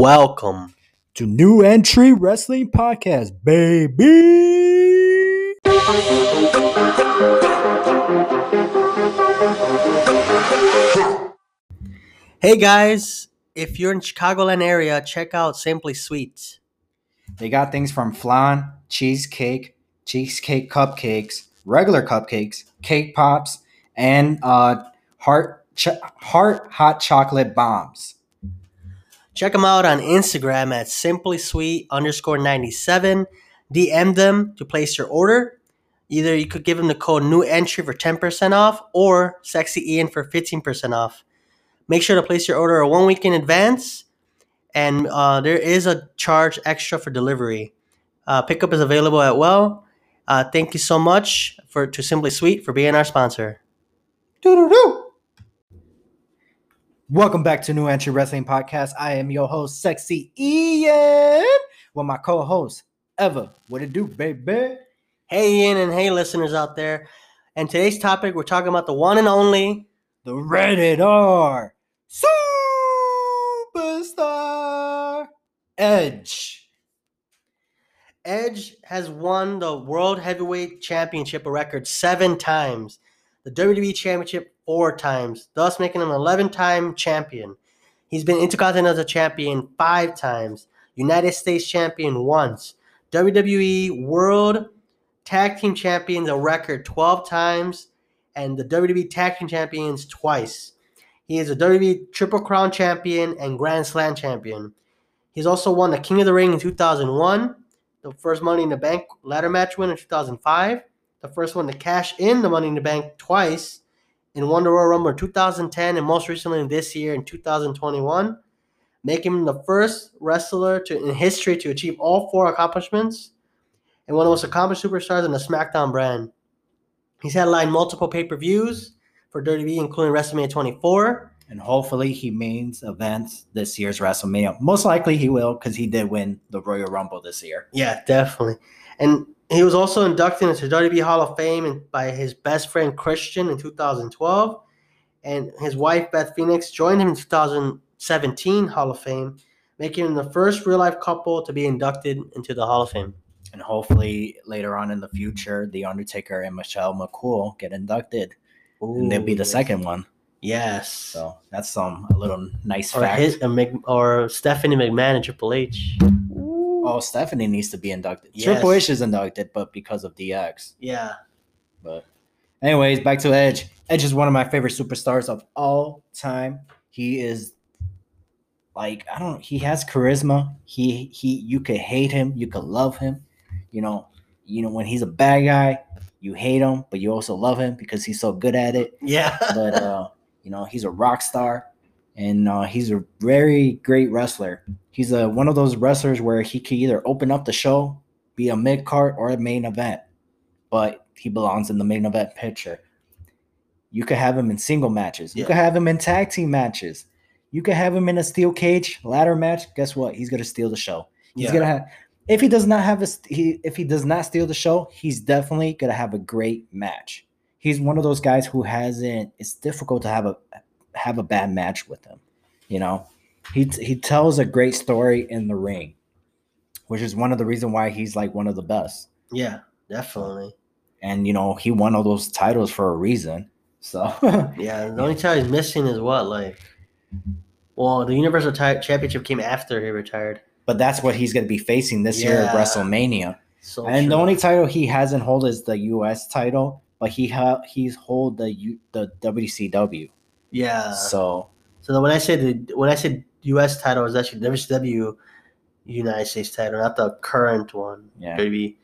welcome. to New Entry Wrestling Podcast, baby. Hey guys, if you're in Chicagoland area, check out Simply Sweet. They got things from flan, cheesecake, cheesecake cupcakes, regular cupcakes, cake pops, and uh, heart ch- heart hot chocolate bombs. Check them out on Instagram at Simply Sweet underscore 97. DM them to place your order. Either you could give them the code new entry for 10% off or sexy Ian for 15% off. Make sure to place your order one week in advance, and uh, there is a charge extra for delivery. Uh, pickup is available at well. Uh, thank you so much for to Simply Sweet for being our sponsor. Doo-doo-doo. Welcome back to New Entry Wrestling Podcast. I am your host, Sexy Ian, with my co-host, Eva. What it do, baby? Hey Ian and hey listeners out there. And today's topic we're talking about the one and only The Rated R Superstar Edge. Edge has won the World Heavyweight Championship a record seven times, the WWE Championship four times, thus making him an 11 time champion. He's been Intercontinental Champion five times, United States Champion once, WWE World Tag Team Champions a record 12 times, and the WWE Tag Team Champions twice. He is a WWE Triple Crown Champion and Grand Slam Champion. He's also won the King of the Ring in 2001 the first Money in the Bank ladder match win in 2005, the first one to cash in the Money in the Bank twice, and Wonder in 2010, and most recently this year in 2021, making him the first wrestler to in history to achieve all four accomplishments, and one of the most accomplished superstars in the SmackDown brand. He's headlined multiple pay-per-views for WWE, including WrestleMania 24, And hopefully he mains events this year's WrestleMania. Most likely he will because he did win the Royal Rumble this year. Yeah, definitely. And he was also inducted into WWE Hall of Fame by his best friend Christian in 2012. And his wife Beth Phoenix joined him in 2017 Hall of Fame, making him the first real life couple to be inducted into the Hall of Fame. And hopefully later on in the future, The Undertaker and Michelle McCool get inducted. and they'll be the Ooh, second one. Yes. So that's some a little nice or fact. his or, Mc, or Stephanie McMahon and Triple H. oh, Stephanie needs to be inducted. Yes. Triple H is inducted, but because of DX. Yeah. But anyways, back to Edge. Edge is one of my favorite superstars of all time. He is like I don't he has charisma. He he you could hate him, you could love him. You know, you know when he's a bad guy, you hate him, but you also love him because he's so good at it. Yeah. But uh, you know, he's a rock star and uh, he's a very great wrestler. He's a one of those wrestlers where he can either open up the show, be a mid card or a main event, but he belongs in the main event picture. You could have him in single matches. You Yeah. could have him in tag team matches. You could have him in a steel cage ladder match. Guess what? He's gonna steal the show. He's Yeah. gonna have. If he does not have a, he, if he does not steal the show, he's definitely gonna have a great match. He's one of those guys who hasn't. It's difficult to have a have a bad match with him. You know, he he tells a great story in the ring, which is one of the reason why he's like one of the best. yeah. Definitely. And you know, he won all those titles for a reason. So Yeah, the only title he's missing is what, like, well, the Universal Championship came after he retired. but that's what he's going to be facing this year at WrestleMania. So and the only title he hasn't hold is the U.S. title, but he ha- he's hold the U- the WCW. yeah. So, So when I said the when I said U.S. title, it was actually WCW United States title, not the current one. yeah, Maybe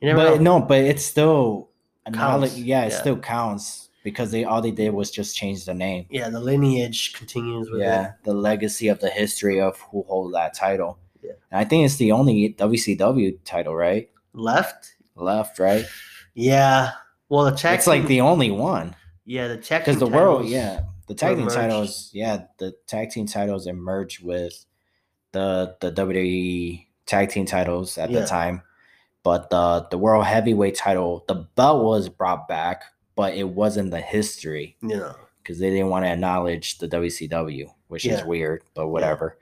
you never but know. no, but it's still Counts. Yeah, it Yeah. still counts because they all they did was just change the name. Yeah, the lineage continues with yeah, the legacy of the history of who hold that title. Yeah. And I think it's the only WCW title, right? Left. Left, right? Yeah. Well, the tag it's like the only one yeah the tag because the team world, yeah, the tag team merged. titles, yeah, the tag team titles emerged with the the WWE tag team titles at Yeah. the time, but the the world heavyweight title, the belt was brought back, but it wasn't the history Yeah, because they didn't want to acknowledge the WCW, which is weird, but whatever.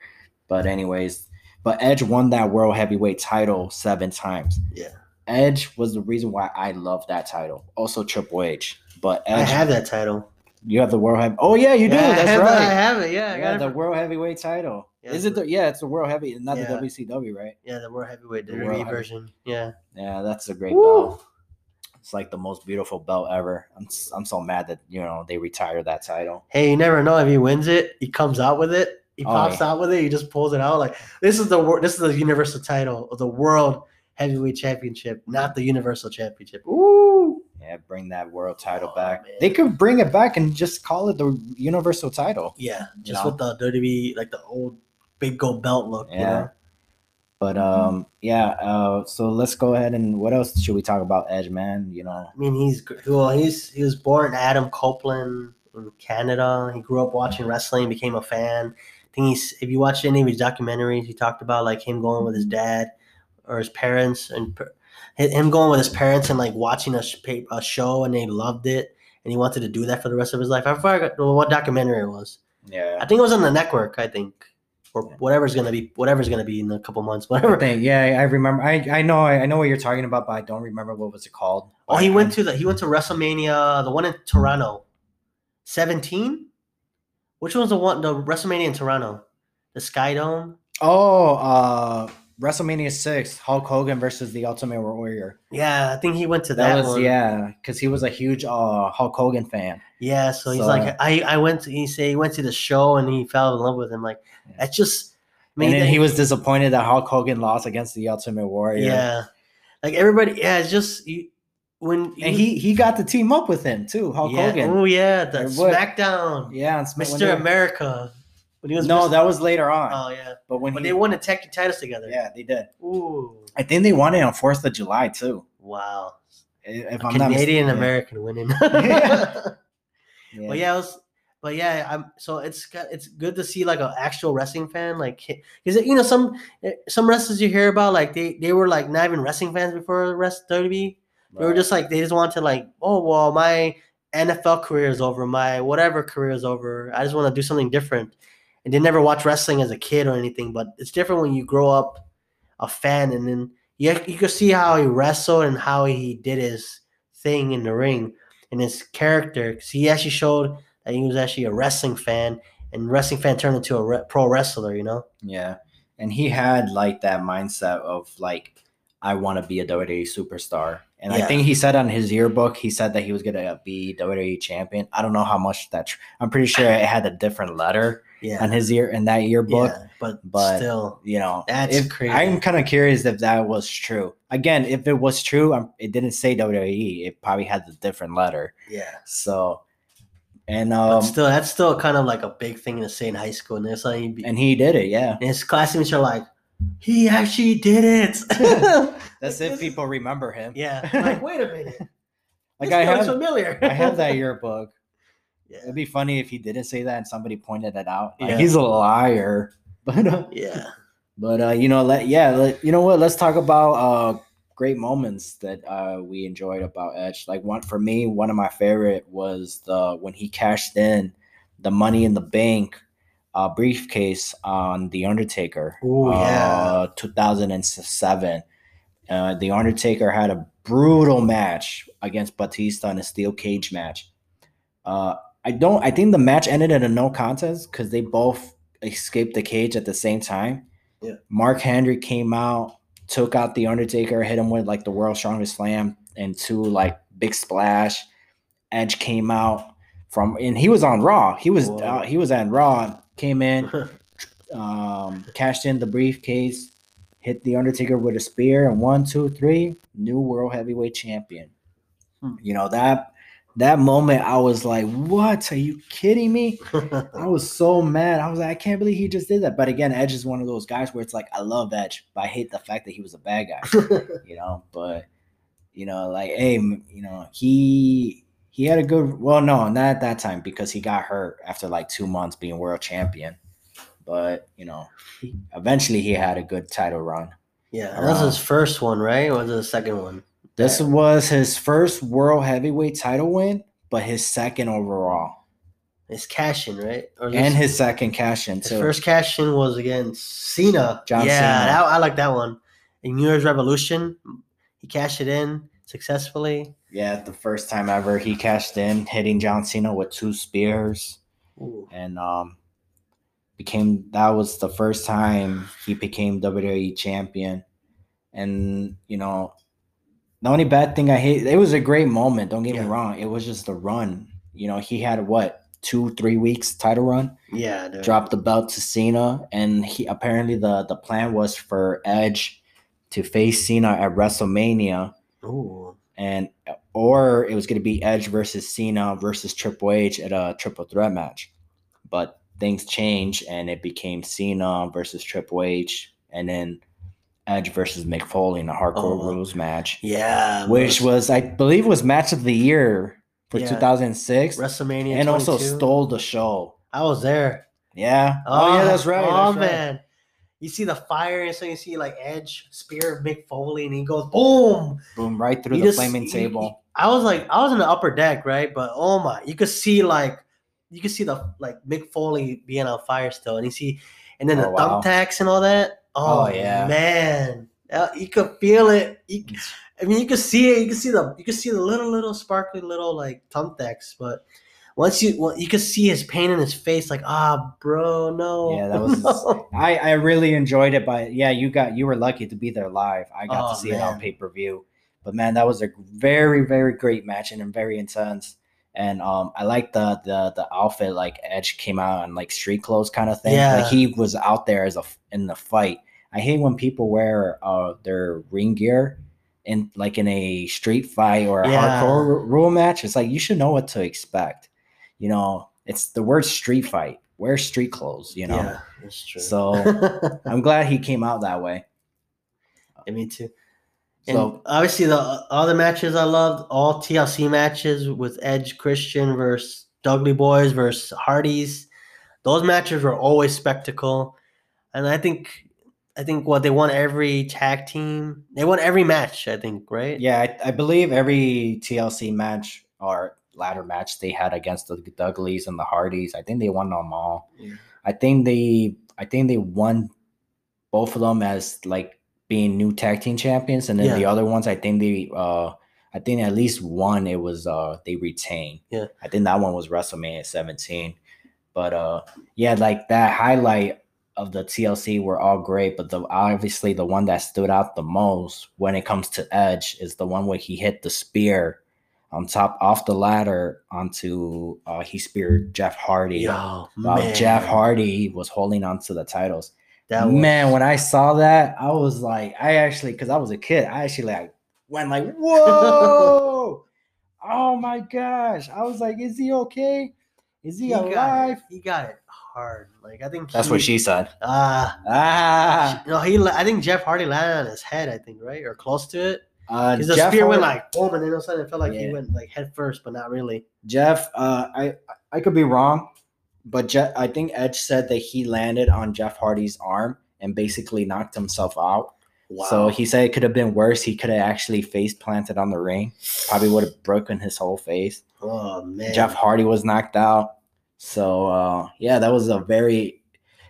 But anyways, but Edge won that world heavyweight title seven times. Yeah. Edge was the reason why I love that title. Also Triple H. But I have that title. you have the world heavy. Oh yeah, you do. Yeah, I That's have, I have it. Yeah, I Yeah, it. the world heavyweight title. Yeah, Is it the yeah? It's the world heavy, not Yeah. the WCW, right? yeah, the world heavyweight The WWE world heavy- version. Yeah. Yeah, that's a great Woo. belt. It's like the most beautiful belt ever. I'm I'm so mad that you know they retired that title. Hey, you never know if he wins it. He comes out with it. He Oh, pops out with it. He just pulls it out. Like this is the this is the universal title of the world heavyweight championship, not the universal championship. Ooh. Yeah, bring that world title Oh, back. man. They could bring it back and just call it the universal title. Yeah, just know? with the WWE like the old big gold belt look. You Yeah. know? But um, yeah. Uh, so let's go ahead and what else should we talk about? Edge, man. You know, I mean, he's gr- well. He's he was born Adam Copeland in Canada. He grew up watching wrestling, became a fan. I think he's if you watch any of his documentaries, he talked about like him going with his dad or his parents and him going with his parents and like watching a, sh- a show and they loved it and he wanted to do that for the rest of his life. I forgot what documentary it was. yeah. I think it was on the network. I think or whatever's gonna be whatever's gonna be in a couple months. I Whatever. think, yeah, I remember. I, I know I know what you're talking about, but I don't remember what was it called. Oh, he went to the he went to WrestleMania, the one in Toronto, seventeen. Which one was the one the WrestleMania in Toronto? The Sky Dome. Oh, uh, WrestleMania six, Hulk Hogan versus the Ultimate Warrior. Yeah, I think he went to That, that, was one. yeah, because he was a huge uh Hulk Hogan fan. yeah. So he's So- like, I I went to he say he went to the show and he fell in love with him. Like that's just. And then that- he was disappointed that Hulk Hogan lost against the Ultimate Warrior. yeah. Like everybody, yeah. It's just you, when and he he got to team up with him too, Hulk yeah, Hogan. Oh yeah, the SmackDown, Yeah, and Sm- when Mr. America. When he was No, Mr. that was later on. oh yeah, but when but he, they won the tag team titles together. yeah, they did. Ooh, I think they won it on Fourth of July too. wow. If I'm not Canadian mistaken. American winning. Yeah. But yeah, it was, but yeah, I'm so it's got it's good to see like an actual wrestling fan like because you know some some wrestlers you hear about like they they were like not even wrestling fans before the rest WWE. They were Right. just like they just want to like oh well my NFL career is over, my whatever career is over. I just want to do something different, and they mm-hmm. never watch wrestling as a kid or anything. But it's different when you grow up a fan and then you you can see how he wrestled and how he did his thing in the ring and his character because he actually showed that he was actually a wrestling fan and wrestling fan turned into a re- pro wrestler. You know? Yeah. And he had like that mindset of like, I want to be a WWE superstar. And I think he said on his yearbook, he said that he was going to be WWE champion. I don't know how much that, tr- I'm pretty sure it had a different letter Yeah. on his year in that yearbook. yeah, but but- still, You know, That's if- crazy. I'm kind of curious if that was true. Again, if it was true, um it didn't say WWE. It probably had a different letter. yeah. So, and um, still, that's still kind of like a big thing to say in high school. And it's like, and he did it. Yeah, his classmates are like, he actually did it. that's if people remember him. yeah. Like, wait a minute. like This I have, familiar. I have that yearbook. Yeah. It'd be funny if he didn't say that and somebody pointed it out. Like, Yeah. He's a liar. But uh, Yeah. but uh, you know, let yeah, let, you know what? Let's talk about uh great moments that uh we enjoyed about Edge. Like one for me, one of my favorite was the when he cashed in the Money in the Bank uh briefcase on the Undertaker. Oh yeah. uh, 2007. Uh, the Undertaker had a brutal match against Batista in a steel cage match. Uh, I don't. I think the match ended in a no contest because they both escaped the cage at the same time. Yeah. Mark Henry came out, took out the Undertaker, hit him with like the world's strongest slam and two like big splash. Edge came out from and he was on Raw. He was uh, he was on Raw. Came in, um, cashed in the briefcase, hit the Undertaker with a spear, and one, two, three, new world heavyweight champion. Hmm. You know that that moment, I was like, "What? Are you kidding me?" I was so mad. I was like, "I can't believe he just did that." But again, Edge is one of those guys where it's like, I love Edge, but I hate the fact that he was a bad guy. you know, but you know, like, hey, you know, he he had a good. Well, no, not at that time because he got hurt after like two months being world champion. But you know, eventually he had a good title run. yeah. That was his um, first one, right? Or was it the second one? This was his first world heavyweight title win, but his second overall. His cash in, right? Or and his second cash in his too. first cash in was against Cena. John yeah, Cena. That, I like that one. In New Year's Revolution, he cashed it in successfully. yeah, the first time ever he cashed in, hitting John Cena with two spears, Ooh. and um, became that was the first time he became WWE champion. And you know, the only bad thing I hate it was a great moment. Don't get Yeah. me wrong. It was just the run. You know, he had what two, three weeks title run. Yeah, dude. dropped the belt to Cena, and he apparently the the plan was for Edge to face Cena at WrestleMania, Ooh. and or it was going to be Edge versus Cena versus Triple H at a triple threat match, but things changed and it became Cena versus Triple H, and then Edge versus Mick Foley in a Hardcore Oh. Rules match, Yeah. which was I believe was match of the year for Yeah. 2006, WrestleMania and also stole the show. I was there. Yeah. Oh, yeah, oh, that's right. Oh that's right. man. You see the fire, and so you see like Edge spear Mick Foley, and he goes boom. Boom, right through He the just- flaming he- table. I was like, I was in the upper deck, right? But oh my, you could see like, you could see the like Mick Foley being on fire still, and you see, and then oh, the Oh, wow. thumbtacks and all that. Oh, Oh, yeah. man, Uh, you could feel it. You, I mean, you could see it. You could see the, you could see the little, little sparkly little like thumbtacks, but. Once you, well, you could see his pain in his face, like, ah, bro, no. Yeah, that was- no." I, I really enjoyed it, but yeah, you got you were lucky to be there live. I got Oh, to see it on pay per view. But man, that was a very very great match and very intense. And um, I like the the the outfit like Edge came out in like street clothes kind of thing. Yeah. Like he was out there as a in the fight. I hate when people wear uh their ring gear in like in a street fight or a Yeah. hardcore ru- rule match. It's like you should know what to expect. You know, it's the word street fight. Wear street clothes. You know. Yeah, that's true. So I'm glad he came out that way. Yeah, me too. And So obviously the other matches I loved, all TLC matches with Edge Christian versus Dudley Boyz versus Hardys. Those matches were always spectacle. And I think I think what they won every tag team. They won every match, I think, right? yeah, I, I believe every TLC match or ladder match they had against the Dudleys and the Hardys, I think they won them all. Yeah. I think they I think they won both of them as like being new tag team champions, and then Yeah. the other ones I think they uh I think at least one it was uh they retained. Yeah. I think that one was WrestleMania 17. But uh yeah, like that highlight of the TLC were all great, but the obviously the one that stood out the most when it comes to Edge is the one where he hit the spear on top off the ladder onto uh he speared Jeff Hardy. Yo. Jeff Hardy was holding on to the titles. That was, Man, when I saw that, I was like, I actually, because I was a kid, I actually like went like, whoa, oh my gosh! I was like, is he okay? Is he, he alive? it. he got it hard. Like I think That's he, what she said. Ah, Ah, no, he. I think Jeff Hardy landed on his head. I think right or close to it. uh, the Jeff spear went like boom, and then all of a sudden it felt like he went like head first, but not really. Jeff. Uh, I I could be wrong, but Jeff, I think Edge said that he landed on Jeff Hardy's arm and basically knocked himself out. Wow. So he said it could have been worse. He could have actually face planted on the ring. Probably would have broken his whole face. Oh man, Jeff Hardy was knocked out. So uh, yeah, that was a very.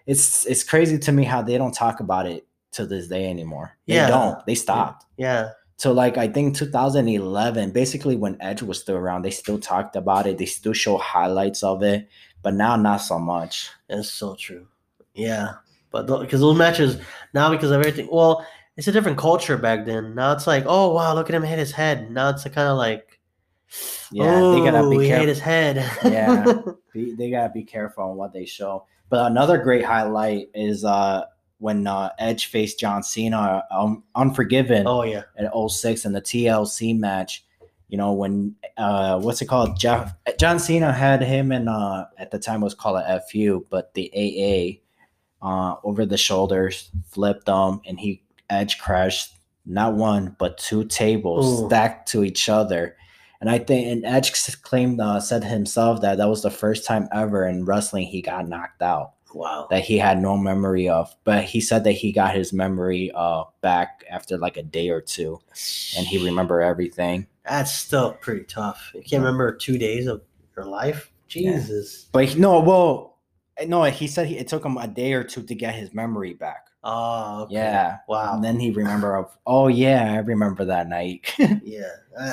It's it's crazy to me how they don't talk about it to this day anymore. They Yeah. don't. They stopped. Yeah, So like I think 2011, basically when Edge was still around, they still talked about it. They still show highlights of it, but now not so much. that's so true. Yeah, but because those matches now because of everything. Well, it's a different culture back then. Now it's like, oh wow, look at him hit his head. Now it's kind of like, Yeah, oh, they gotta be hit careful. his head. Yeah. Be- they gotta be careful on what they show. But another great highlight is uh when uh, Edge faced John Cena, um, Unforgiven. oh yeah. at 06 in the TLC match. You know, when uh what's it called? Jeff John Cena had him and uh at the time it was called a FU, but the AA uh over the shoulders, flipped them, and he edge crashed not one but two tables Ooh. stacked to each other. And I think and Edge claimed uh, said himself that that was the first time ever in wrestling he got knocked out Wow. that he had no memory of. But he said that he got his memory uh back after like a day or two and he remembered everything. That's still pretty tough. You can't remember two days of your life. Jesus. But he, no, well, no, he said he, it took him a day or two to get his memory back. Oh, okay. Yeah. Wow. And then he remember of, oh yeah, I remember that night. Yeah.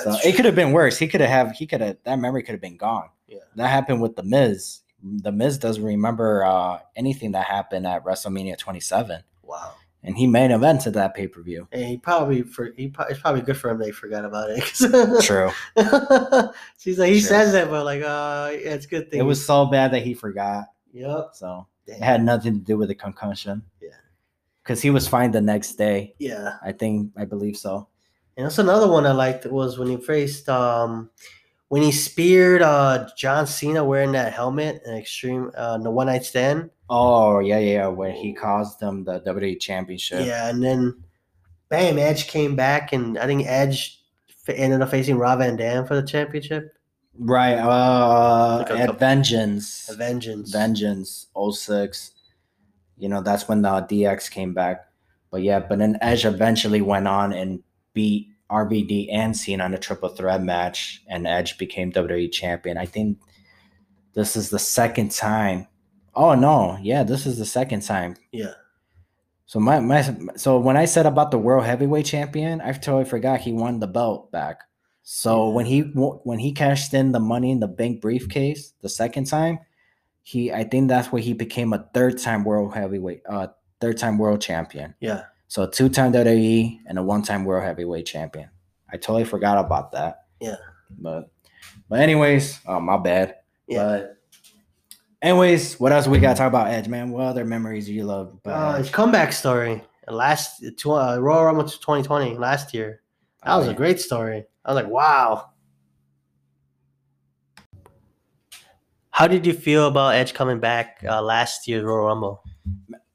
so it could have been worse. He could have he could have that memory could have been gone. Yeah. That happened with the Miz. The Miz doesn't remember uh, anything that happened at WrestleMania 27, Wow. and he main evented that pay per view. And he probably for he pro- it's probably good for him they forgot about it. True. She's like he Sure. says that, but like uh yeah, it's a good thing. It was so bad that he forgot. Yep. So Damn. it had nothing to do with the concussion. Yeah. Because he was fine the next day. Yeah. I think I believe so. And that's another one I liked was when he faced um when he speared uh John Cena wearing that helmet in extreme uh the one night stand. Oh yeah, yeah. When he caused them the WWE championship. Yeah, and then bam, Edge came back and I think Edge ended up facing Rob Van Dam for the championship. Right. Uh Like a at couple- Vengeance. A vengeance. Vengeance 06. You know, that's when the DX came back. But yeah, but then Edge eventually went on and beat RVD and Cena in a triple threat match, and Edge became WWE champion. I think this is the second time. Oh no, yeah, this is the second time. Yeah. So my my so when I said about the world heavyweight champion, I totally forgot he won the belt back. So Yeah. when he when he cashed in the money in the bank briefcase the second time, he I think that's where he became a third time world heavyweight uh third time world champion. Yeah. So two time WWE and a one time world heavyweight champion. I totally forgot about that. Yeah. But but anyways, oh my bad. Yeah. But anyways, what else we got to talk about Edge, man? What other memories do you love? about Uh, his comeback story. Last tw- uh, Royal Rumble 2020 last year. That Oh, was yeah. a great story. I was like, wow. How did you feel about Edge coming back uh, last year's Royal Rumble?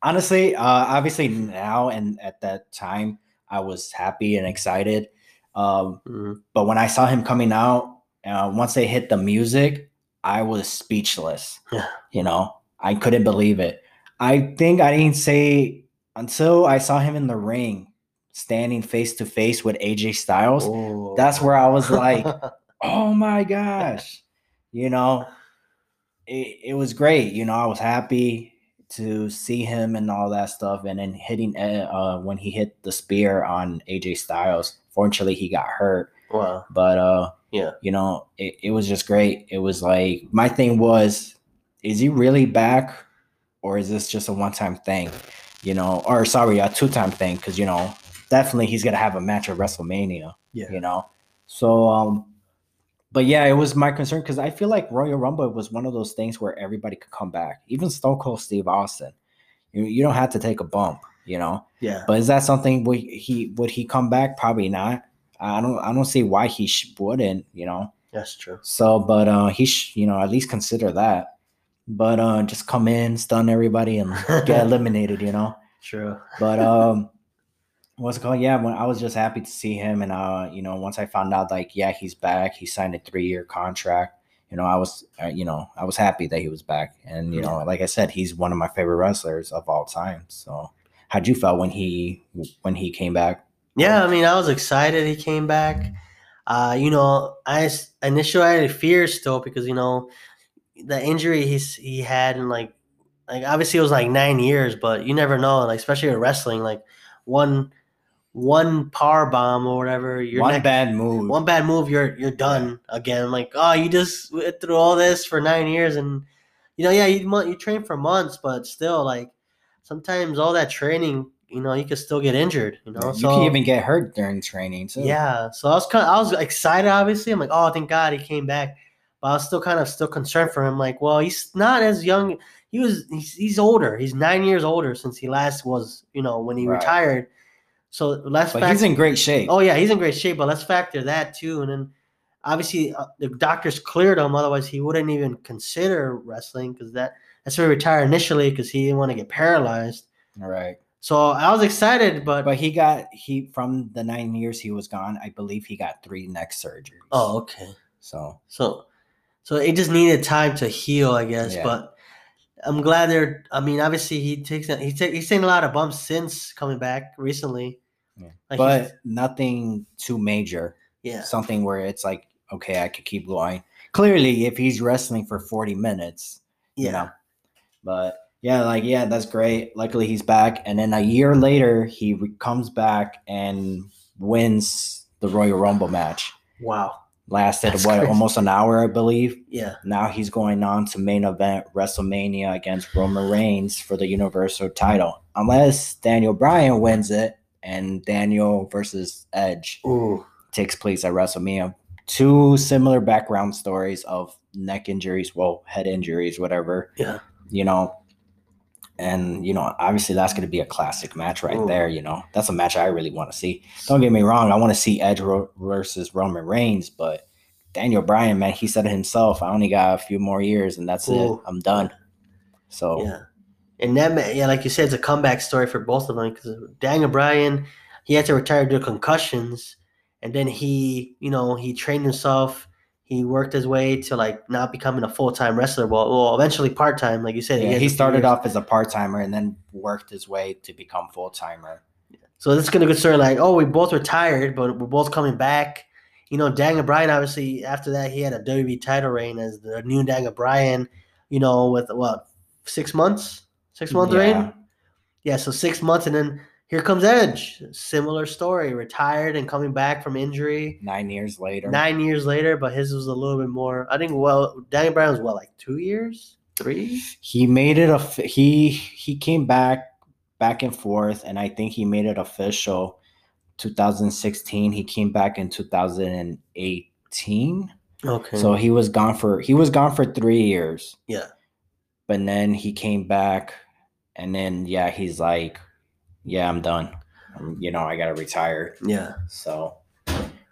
honestly uh obviously now and at that time i was happy and excited um Mhm. but when i saw him coming out uh, once they hit the music i was speechless Yeah. you know i couldn't believe it i think i didn't say until i saw him in the ring standing face to face with aj styles Oh. that's where i was like oh my gosh you know it, it was great you know i was happy to see him and all that stuff and then hitting uh uh, when he hit the spear on aj styles fortunately he got hurt wow. but uh Yeah. you know it, it was just great it was like my thing was is he really back or is this just a one-time thing you know or sorry a two-time thing because you know definitely he's gonna have a match at wrestlemania Yeah. you know so um but yeah it was my concern because i feel like royal rumble was one of those things where everybody could come back even stone cold steve austin. You, you don't have to take a bump you know? Yeah. but is that something would he would he come back? Probably not. I don't i don't see why he sh- wouldn't you know? That's true. so but uh he sh- you know at least consider that. But uh just come in stun everybody and get eliminated you know? True. but um what's it called yeah when i was just happy to see him and uh you know once i found out like yeah he's back he signed a three-year contract you know i was uh, you know i was happy that he was back and you know like i said he's one of my favorite wrestlers of all time so how'd you feel when he when he came back Yeah, I mean, I was excited he came back. Uh, you know, I initially I had fear still because you know the injury he's he had and like like obviously it was like nine years, but you never know. Like especially in wrestling, like one one power bomb or whatever, you're one neck- bad move one bad move, you're you're done again. Like oh, you just went through all this for nine years, and you know, yeah, you you train for months, but still, like sometimes all that training, you know, you could still get injured. You know, you so can even get hurt during training too yeah, so I was kind of, I was excited. Obviously, I'm like, oh, thank God he came back. But I was still kind of still concerned for him. Like, well, he's not as young. He was. He's, he's older. He's nine years older since he last was. You know, when he Right. retired. So let's. but fact- he's in great shape Oh yeah, he's in great shape. But let's factor that too. And then, obviously, uh, the doctors cleared him. Otherwise, he wouldn't even consider wrestling because that that's where he retired initially because he didn't want to get paralyzed. all right So I was excited, but, but he got he from the nine years he was gone i believe he got three neck surgeries oh okay. so So, so it just needed time to heal, I guess. Yeah. But I'm glad they're. I mean, obviously he takes he take, he's taken a lot of bumps since coming back recently. Yeah. Like but nothing too major yeah, something where it's like okay i could keep going clearly, if he's wrestling for 40 minutes, Yeah. you know. But yeah, like yeah, that's great. Luckily, he's back, and then a year later, he re- comes back and wins the Royal Rumble match. Wow. Lasted That's what crazy. almost an hour, I believe. Yeah. Now he's going on to main event WrestleMania against Roman Reigns for the Universal title. Unless Daniel Bryan wins it and Daniel versus Edge Ooh. takes place at WrestleMania. Two similar background stories of neck injuries, well, head injuries, whatever, Yeah. you know. And, you know, obviously that's going to be a classic match right Ooh. there, you know. That's a match I really want to see. Don't get me wrong, I want to see Edge ro- versus Roman Reigns, but Daniel Bryan, man, he said it himself. I only got a few more years and that's it. I'm done. So, Yeah. And that, yeah, like you said, it's a comeback story for both of them because Daniel Bryan, he had to retire due to concussions, and then he, you know, he trained himself. He worked his way to like not becoming a full time wrestler. Well, well, eventually part time, like you said. yeah, had he started years. off as a part timer and then worked his way to become full timer. So this is gonna go story like, oh, we both retired, but we're both coming back. You know, Daniel Bryan obviously after that he had a WWE title reign as the new Daniel Bryan. You know, with what six months, six months Yeah. reign. Yeah, so six months, and then here comes Edge. Similar story, retired and coming back from injury. Nine years later. Nine years later, but his was a little bit more. I think. Well, Daniel Bryan was what, like two years, three? he made it a he he came back back and forth and i think he made it official 2016 he came back in 2018 Okay. so he was gone for he was gone for three years yeah, but then he came back and then yeah he's like yeah i'm done Um, you know i gotta retire yeah, so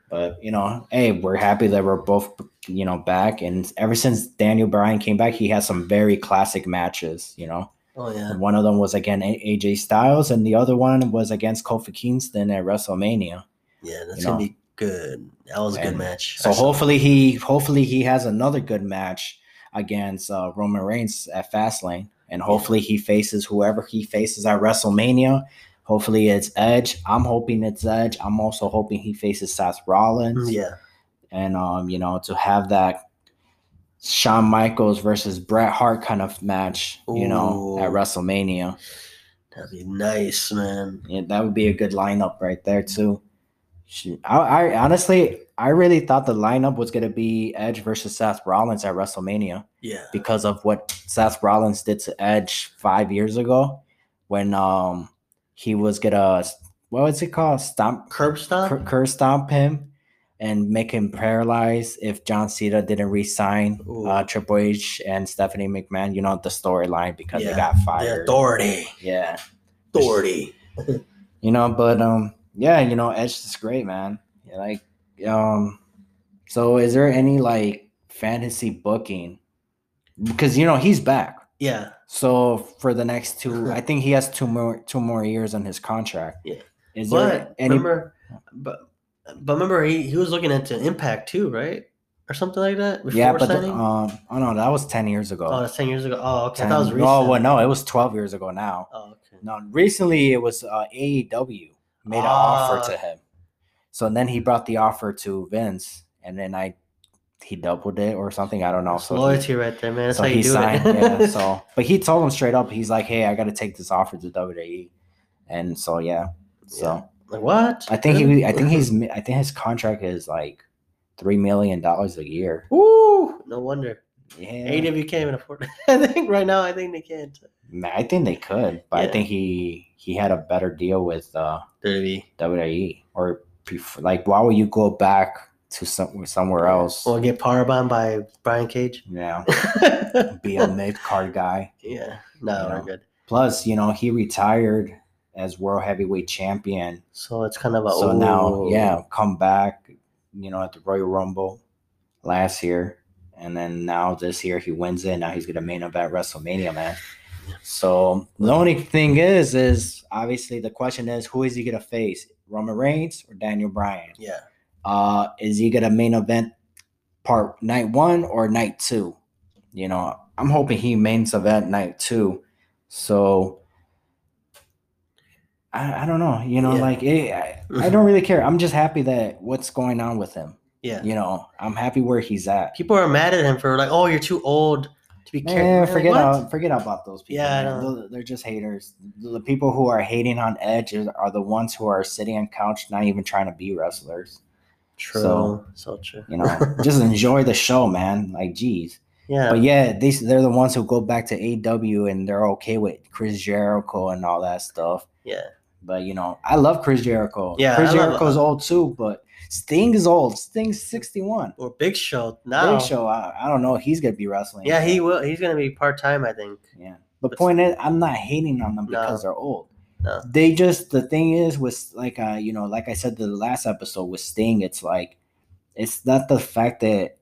but you know hey we're happy that we're both you know back and ever since daniel bryan came back he has some very classic matches you know oh yeah, and one of them was against AJ Styles, and the other one was against Kofi Kingston at WrestleMania. yeah. That's you gonna know. be good. That was a good match. So hopefully he, hopefully he has another good match against uh, Roman Reigns at Fastlane, and hopefully he faces whoever he faces at WrestleMania. Hopefully it's Edge. I'm hoping it's Edge. I'm also hoping he faces Seth Rollins. yeah. and um, you know, to have that Shawn Michaels versus Bret Hart kind of match, you know, at WrestleMania. That'd be nice, man. Yeah, that would be a good lineup right there too. I, I honestly, I really thought the lineup was gonna be Edge versus Seth Rollins at WrestleMania Yeah. because of what Seth Rollins did to Edge five years ago when um he was gonna what was it called stomp Curb stop? cur- curb stomp him and make him paralyzed if John Cena didn't resign uh, Triple H and Stephanie McMahon. You know the storyline because they Yeah, got the fired. authority. yeah, Authority. you know, but um, yeah, you know, Edge is great, man. Yeah, like um, so is there any like fantasy booking? Because you know he's back. Yeah. So for the next two, I think he has two more two more years on his contract. Yeah. Is there But any? remember but but remember he, he was looking into impact too, right? Or something like that? Yeah, but the- um, oh no, that was ten years ago. oh, that's ten years ago. Oh, okay. I 10 thought it was recent. Oh well, no, it was twelve years ago now. Oh, okay. No, recently it was uh, AEW made an Ah. offer to him. So then he brought the offer to Vince, and then I he doubled it or something. I don't know. That's So he, loyalty right there, man. That's so how you he do signed. it. yeah. So, but he told him straight up. He's like, "Hey, I got to take this offer to WWE," and so yeah. So like what? I think he. I think he's. I think his contract is like three million dollars a year. Ooh, No wonder. Yeah. AW can't even afford it. I think right now I think they can't. Man, I think they could, but I think he he had a better deal with uh, WWE. WWE or prefer, like why would you go back to some, somewhere else? Or get powerbombed by Brian Cage. yeah, be a mid card guy. yeah. No, we're good. Plus, you know, he retired as world heavyweight champion. So it's kind of a So now, yeah, come back, you know, at the Royal Rumble last year. And then now this year he wins it. Now he's gonna main event WrestleMania, man. So the only thing is, is obviously the question is who is he gonna face? Roman Reigns or Daniel Bryan? Yeah. Uh is he gonna main event part night one or night two? You know, I'm hoping he mains event night two. So I, I don't know, you know, Yeah. like it, I, I don't really care. I'm just happy that what's going on with him. Yeah. You know, I'm happy where he's at. People are mad at him for like, oh, you're too old to be Man, carried. forget out, forget about those people. Yeah, I man. know. Those- They're just haters. The people who are hating on Edge are the ones who are sitting on couch, not even trying to be wrestlers. True. So- So, true. You know, just enjoy the show, man. Like, geez. yeah. But yeah, these they're the ones who go back to AW and they're okay with Chris Jericho and all that stuff. yeah. But you know, I love Chris Jericho. Yeah, Chris I love- Jericho's uh, old too, but Sting is old. Sting's sixty one. Or Big Show now. Big Show, I, I don't know. He's gonna be wrestling. Yeah, he will. He's gonna be part time, I think. Yeah. But But- point is, I'm not hating on them No. because they're old. No. They just the thing is with like uh you know like I said the last episode with Sting, it's like it's not the fact that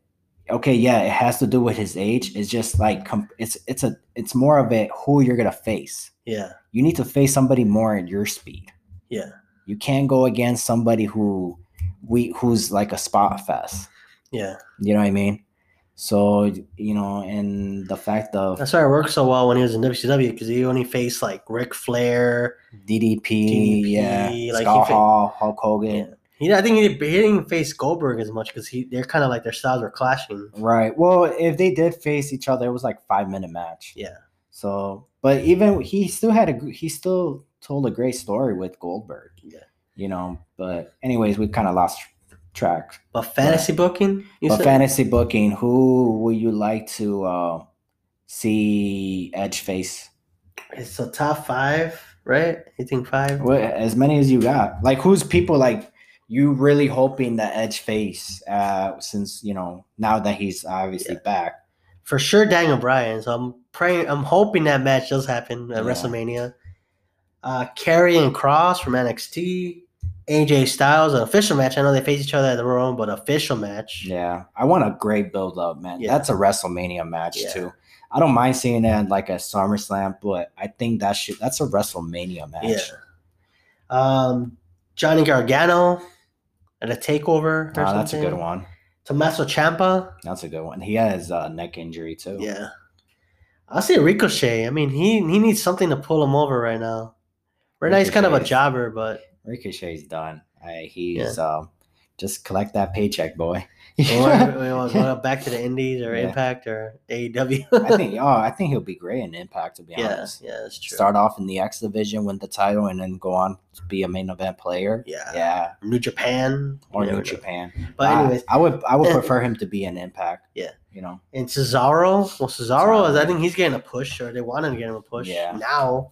okay yeah it has to do with his age. It's just like it's it's a it's more of a who you're gonna face. Yeah. You need to face somebody more at your speed. Yeah. You can't go against somebody who we who's like a spot fest. Yeah. You know what I mean? So you know, and the fact of That's why it worked so well when he was in WCW because he only faced like Ric Flair. DDP, DDP, yeah, like, Scott he Hall, Hulk Hogan, Yeah. He, I think he, he didn't face Goldberg as much because he they're kind of like their styles were clashing. right? Well, if they did face each other, it was like five minute match. Yeah. So, but even he still had a he still told a great story with Goldberg. You know, but anyways, we kind of lost track. But fantasy booking, you but said? fantasy booking, who would you like to uh, see Edge face? it's a top five, right? You think five? Well, as many as you got. Like, who's people like you really hoping that Edge face? Uh, since you know now that he's obviously Yeah. back. For sure, Daniel Bryan. So I'm praying. I'm hoping that match does happen at Yeah. WrestleMania. Uh, and Kross from NXT. AJ Styles, an official match. I know they face each other at the Royal, but official match. Yeah, I want a great build up, man. Yeah. That's a WrestleMania match Yeah. too. I don't mind seeing that like a SummerSlam, but I think that should that's a WrestleMania match. Yeah. Um, Johnny Gargano at a takeover. Or Oh, that's a good one. Tommaso Ciampa. That's a good one. He has a neck injury too. Yeah. I see Ricochet. I mean, he he needs something to pull him over right now. Right now he's kind of a jobber, but Ricochet's done. I, he's um just collect that paycheck, boy. we want, we want to go back to the Indies or Yeah. Impact or AEW. I think oh, I think he'll be great in Impact to be yeah, honest. yeah, that's true. Start off in the X division, win the title, and then go on to be a main event player. Yeah. Yeah. New Japan Or New never know. Japan. But I- anyways, I, would I would prefer him to be an impact. Yeah. You know. and Cesaro. Well, Cesaro is. I think he's getting a push, or they want him to get him a push. Yeah. Now,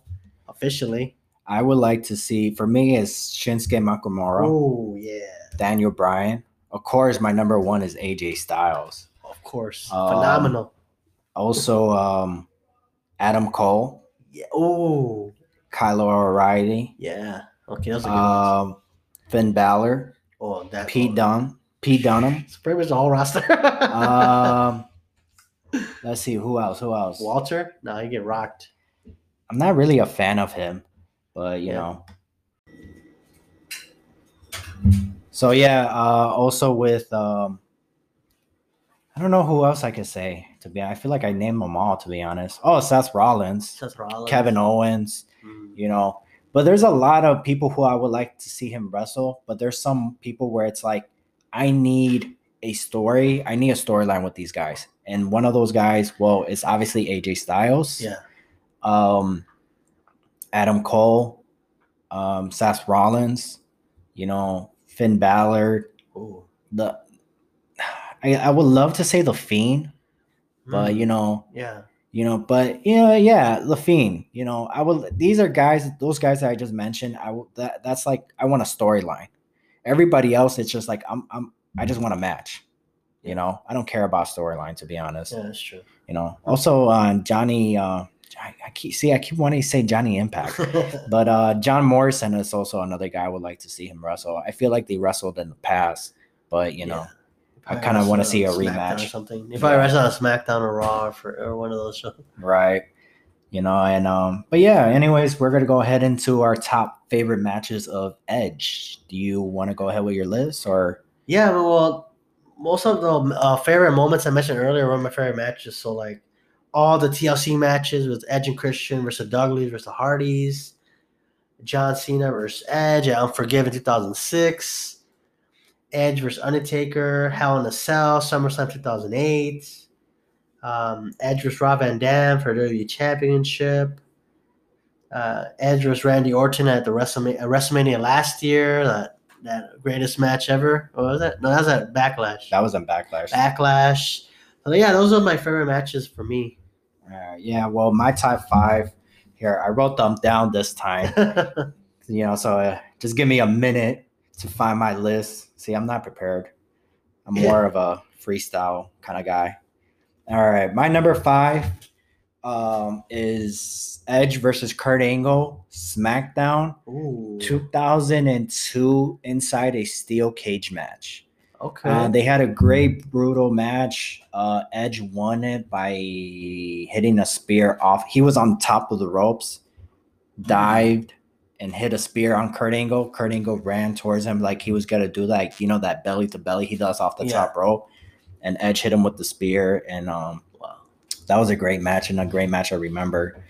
officially. I would like to see for me is Shinsuke Nakamura, Oh yeah. Daniel Bryan. Of course, my number one is AJ Styles. Of course. Um, Phenomenal. Also, um, Adam Cole, Yeah. Oh. Kyle O'Reilly, Yeah. Okay, that was a good one. um, Finn Balor, Oh, that Pete Dunne, Pete Dunham. It's pretty much the whole roster. Um, let's see who else. Who else? Walter? No, he get rocked. I'm not really a fan of him, but you Yeah. know. So yeah, uh, also with um, I don't know who else I could say. To be, I feel like I named them all. To be honest, oh Seth Rollins, Seth Rollins. Kevin Owens, Mm. you know. But there's a lot of people who I would like to see him wrestle. But there's some people where it's like I need a story. I need a storyline with these guys, and one of those guys, well, it's obviously AJ Styles Yeah. um, Adam Cole, um, Seth Rollins, you know, Finn Balor. Ooh. The I, I would love to say the Fiend, but Mm. you know, Yeah. you know, but yeah, yeah, the Fiend. You know, I would. These are guys. Those guys that I just mentioned. I will- that that's like I want a storyline. Everybody else, it's just like I'm. I'm. I just want a match. You know, I don't care about storyline to be honest Yeah, that's true. you know. Also, uh, Johnny, uh, I, I keep see, I keep wanting to say Johnny Impact, but uh, John Morrison is also another guy I would like to see him wrestle. I feel like they wrestled in the past, but you know, I Probably kinda wanna see a rematch. or something. If I wrestle on SmackDown or Raw or, for, or one of those shows. right? You know, and um, but yeah. Anyways, we're gonna go ahead into our top favorite matches of Edge. Do you want to go ahead with your list, or Yeah, well, most of the uh, favorite moments I mentioned earlier were my favorite matches. So like all the TLC matches with Edge and Christian versus Dudleys versus the Hardys, John Cena versus Edge at Unforgiven 2006, Edge versus Undertaker, Hell in a Cell, SummerSlam 2008. Um, Edge versus Rob Van Dam for the WWE Championship. Uh, Edge versus Randy Orton at the WrestleMania, WrestleMania last year. That that greatest match ever. What was that? No, that was at Backlash. That was in Backlash. Backlash. So yeah, those are my favorite matches for me. Uh, yeah, well, my top five here, I wrote them down this time. you know, so uh, just give me a minute to find my list. See, I'm not prepared. I'm more of a freestyle kind of guy. All right, my number five um, is Edge versus Kurt Angle SmackDown Ooh. 2002 inside a steel cage match. Okay. Uh, they had a great brutal match. Uh, Edge won it by hitting a spear off. He was on top of the ropes, dived and hit a spear on Kurt Angle. Kurt Angle ran towards him like he was gonna do like you know that belly to belly he does off the Yeah. top rope, and Edge hit him with the spear. And um, wow. that was a great match and a great match I remember.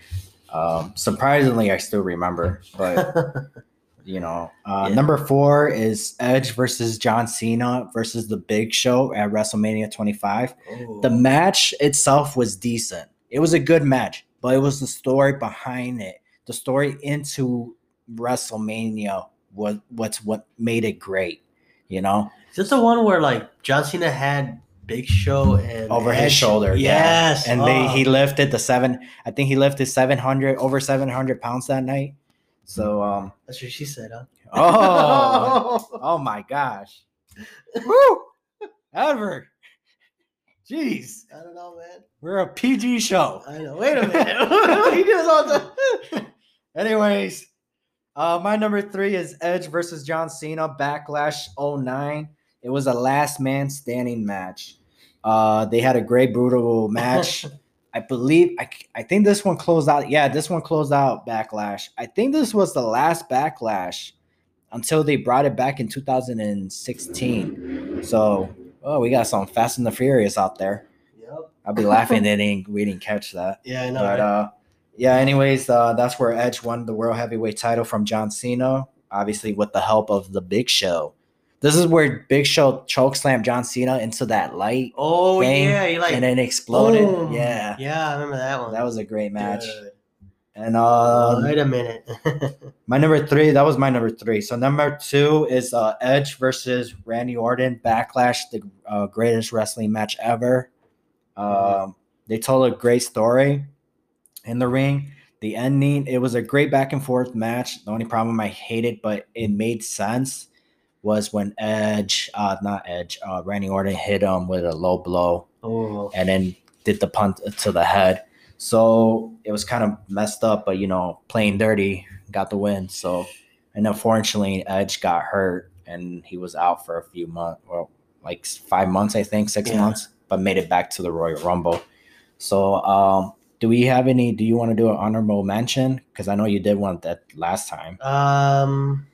Um, surprisingly, I still remember, but you know, uh, Yeah. number four is Edge versus John Cena versus The Big Show at WrestleMania 25. Ooh. The match itself was decent. It was a good match, but it was the story behind it. The story into WrestleMania was what's what made it great. You know, Is this the one where like John Cena had Big Show and over his Edge? shoulder. yeah. Yes, and they oh. he lifted the seven. I think he lifted seven hundred over seven hundred pounds that night. So um. That's what she said, huh? Oh. Oh my gosh. Woo! Edward. Jeez. I don't know, man. We're a PG show. I know. Wait a minute. he does all the. Anyways, uh, my number three is Edge versus John Cena Backlash 09. It was a last man standing match. Uh, they had a great brutal match. I believe I, I think this one closed out. Yeah, this one closed out Backlash. I think this was the last Backlash until they brought it back in 2016. So, oh, we got some Fast and the Furious out there. Yep. I'll be laughing that didn't, we didn't catch that. Yeah, I know. But right? uh, yeah. Anyways, uh, that's where Edge won the World Heavyweight title from John Cena, obviously with the help of the Big Show. This is where Big Show choke slammed John Cena into that light oh thing, yeah, he like and then exploded. boom. Yeah, Yeah, I remember that one. that was a great match. Good. And uh, Wait a minute. my number three, that was my number three. So number two is uh, Edge versus Randy Orton, Backlash, the uh, greatest wrestling match ever. Um, they told a great story in the ring. The ending, it was a great back and forth match. The only problem I hated, but it made sense, was when Edge, uh, not Edge, uh, Randy Orton hit him with a low blow oh, and then did the punt to the head. So it was kind of messed up, but you know, playing dirty got the win. So, and unfortunately, Edge got hurt and he was out for a few months, or like five months, I think, six Yeah. months, but made it back to the Royal Rumble. So, um, do we have any? Do you want to do an honorable mention? Because I know you did one that last time. um,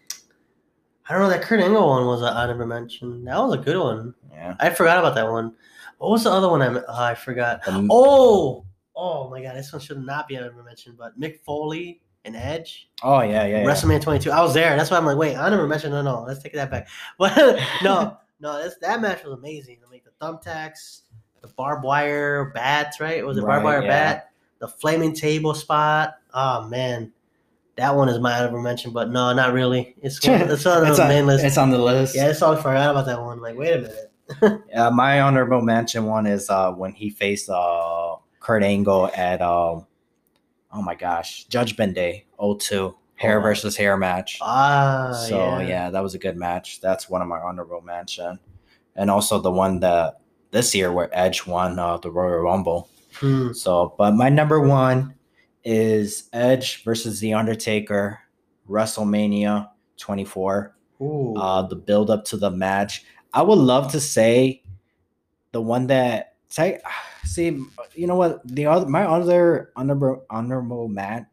I don't know. That Kurt Angle one was an never mentioned. That was a good one. Yeah. I forgot about that one. What was the other one? I oh, I forgot. The- Oh, oh my god, this one should not be honorable mentioned. But Mick Foley and Edge, oh yeah, yeah. yeah. WrestleMania 22. I was there. That's why I'm like, wait, I never mentioned. No, no, let's take that back. But no, no, this, that match was amazing. I mean, the thumbtacks, the barbed wire bats, right? Was it barbed wire yeah. bat? The flaming table spot. Oh man, that one is my honorable mention. But no, not really. It's one, it's on the main list. it's on the list. yeah, I just always forgot about that one. Like, wait a minute. Uh, my honorable mention one is uh, when he faced uh, Kurt Angle at um, oh my gosh, Judgment Day 02 hair Oh. versus hair match. Ah, so yeah. that was a good match. That's one of my honorable mention, and also the one that this year where Edge won uh, the Royal Rumble. Hmm. So, but my number one is Edge versus The Undertaker, WrestleMania 24 Ooh. uh, the build up to the match. I would love to say the one that say see you know what the other my other honorable honorable mat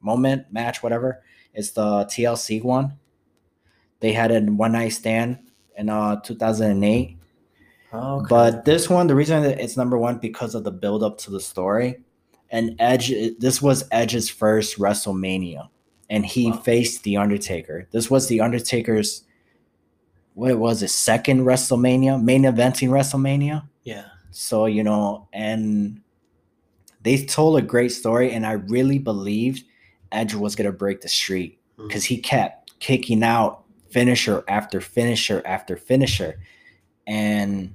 moment match whatever is the TLC one. They had a one night stand in uh 2008. Okay. But this one, the reason that it's number one because of the build up to the story, and Edge. This was Edge's first WrestleMania, and he Wow. faced the Undertaker. This was the Undertaker's what was it second WrestleMania, main eventing WrestleMania. Yeah. So you know, and they told a great story, and I really believed Edge was gonna break the streak mm. because he kept kicking out finisher after finisher after finisher, and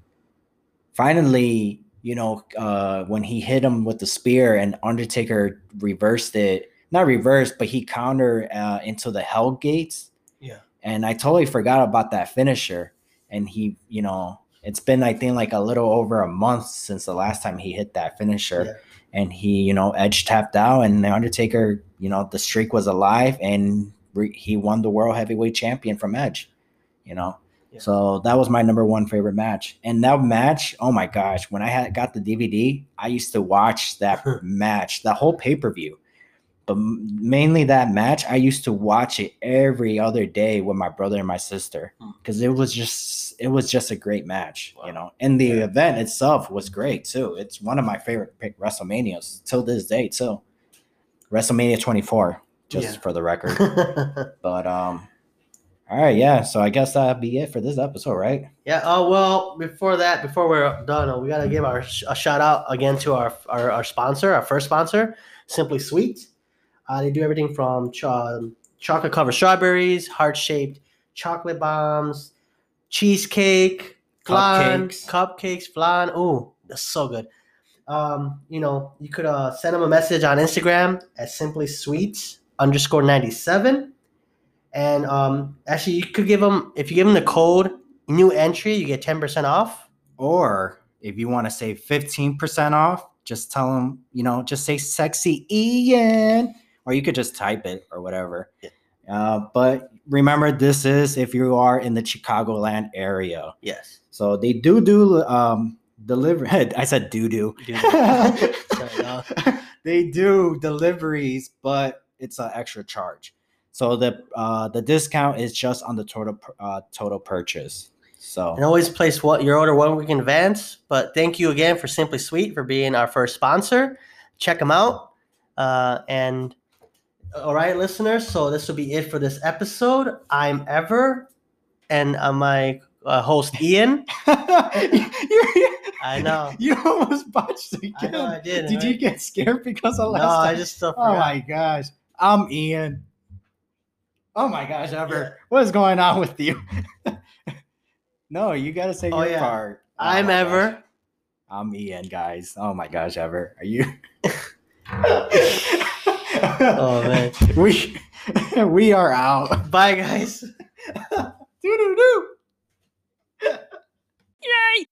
finally, you know, uh, when he hit him with the spear and Undertaker reversed it, not reversed, but he countered uh, into the Hell's Gate. Yeah. And I totally forgot about that finisher. And he, you know, it's been I think like a little over a month since the last time he hit that finisher. Yeah. And he, you know, edge tapped out, and the Undertaker, you know, the streak was alive, and re- he won the World Heavyweight Champion from Edge. You know, Yeah. so that was my number one favorite match. And that match, oh my gosh, when I had got the DVD, I used to watch that match, the whole pay per view. But m- mainly that match, I used to watch it every other day with my brother and my sister Hmm. because it was just it was just a great match, Wow. you know. And the Yeah. event itself was great too. It's one of my favorite pick WrestleManias till this day too. WrestleMania 24, just Yeah. for the record. but um, all right, yeah. So I guess that'd be it for this episode, right? Yeah. Oh well. Before that, before we're done, uh, we gotta give our sh- a shout out again to our, our our sponsor, our first sponsor, Simply Sweet. Uh, they do everything from ch- um, chocolate covered strawberries, heart shaped chocolate bombs, cheesecake, flan, Cupcakes. cupcakes, flan. Ooh, that's so good. Um, you know, you could uh, send them a message on Instagram at Simply Sweets underscore ninety seven. And um, actually, you could give them if you give them the code new entry, you get ten percent off. Or if you want to save 15% off, just tell them, you know, just say sexy Ian, or you could just type it or whatever. Yeah. Uh, but remember, this is if you are in the Chicagoland area. Yes. So they do do um, deliver. I said do do. Do that. Sorry, they do deliveries, but it's an extra charge. So the uh, the discount is just on the total uh, total purchase. So And always place what your order one week in advance. But thank you again for Simply Sweet for being our first sponsor. Check them out. Uh, and all right, listeners. So this will be it for this episode. I'm Ever, and uh, my uh, host Ian. I know. you almost botched I again. know I did. Did you get scared because of No, last I just still Oh my gosh. I'm Ian. Oh my gosh, Ever. What is going on with you? no, you gotta say Oh, your yeah. part. Oh I'm my gosh. Ever. I'm Ian, guys. Oh my gosh, Ever. Are you Oh man. We we are out. Bye, guys. Doo doo doo. Yay!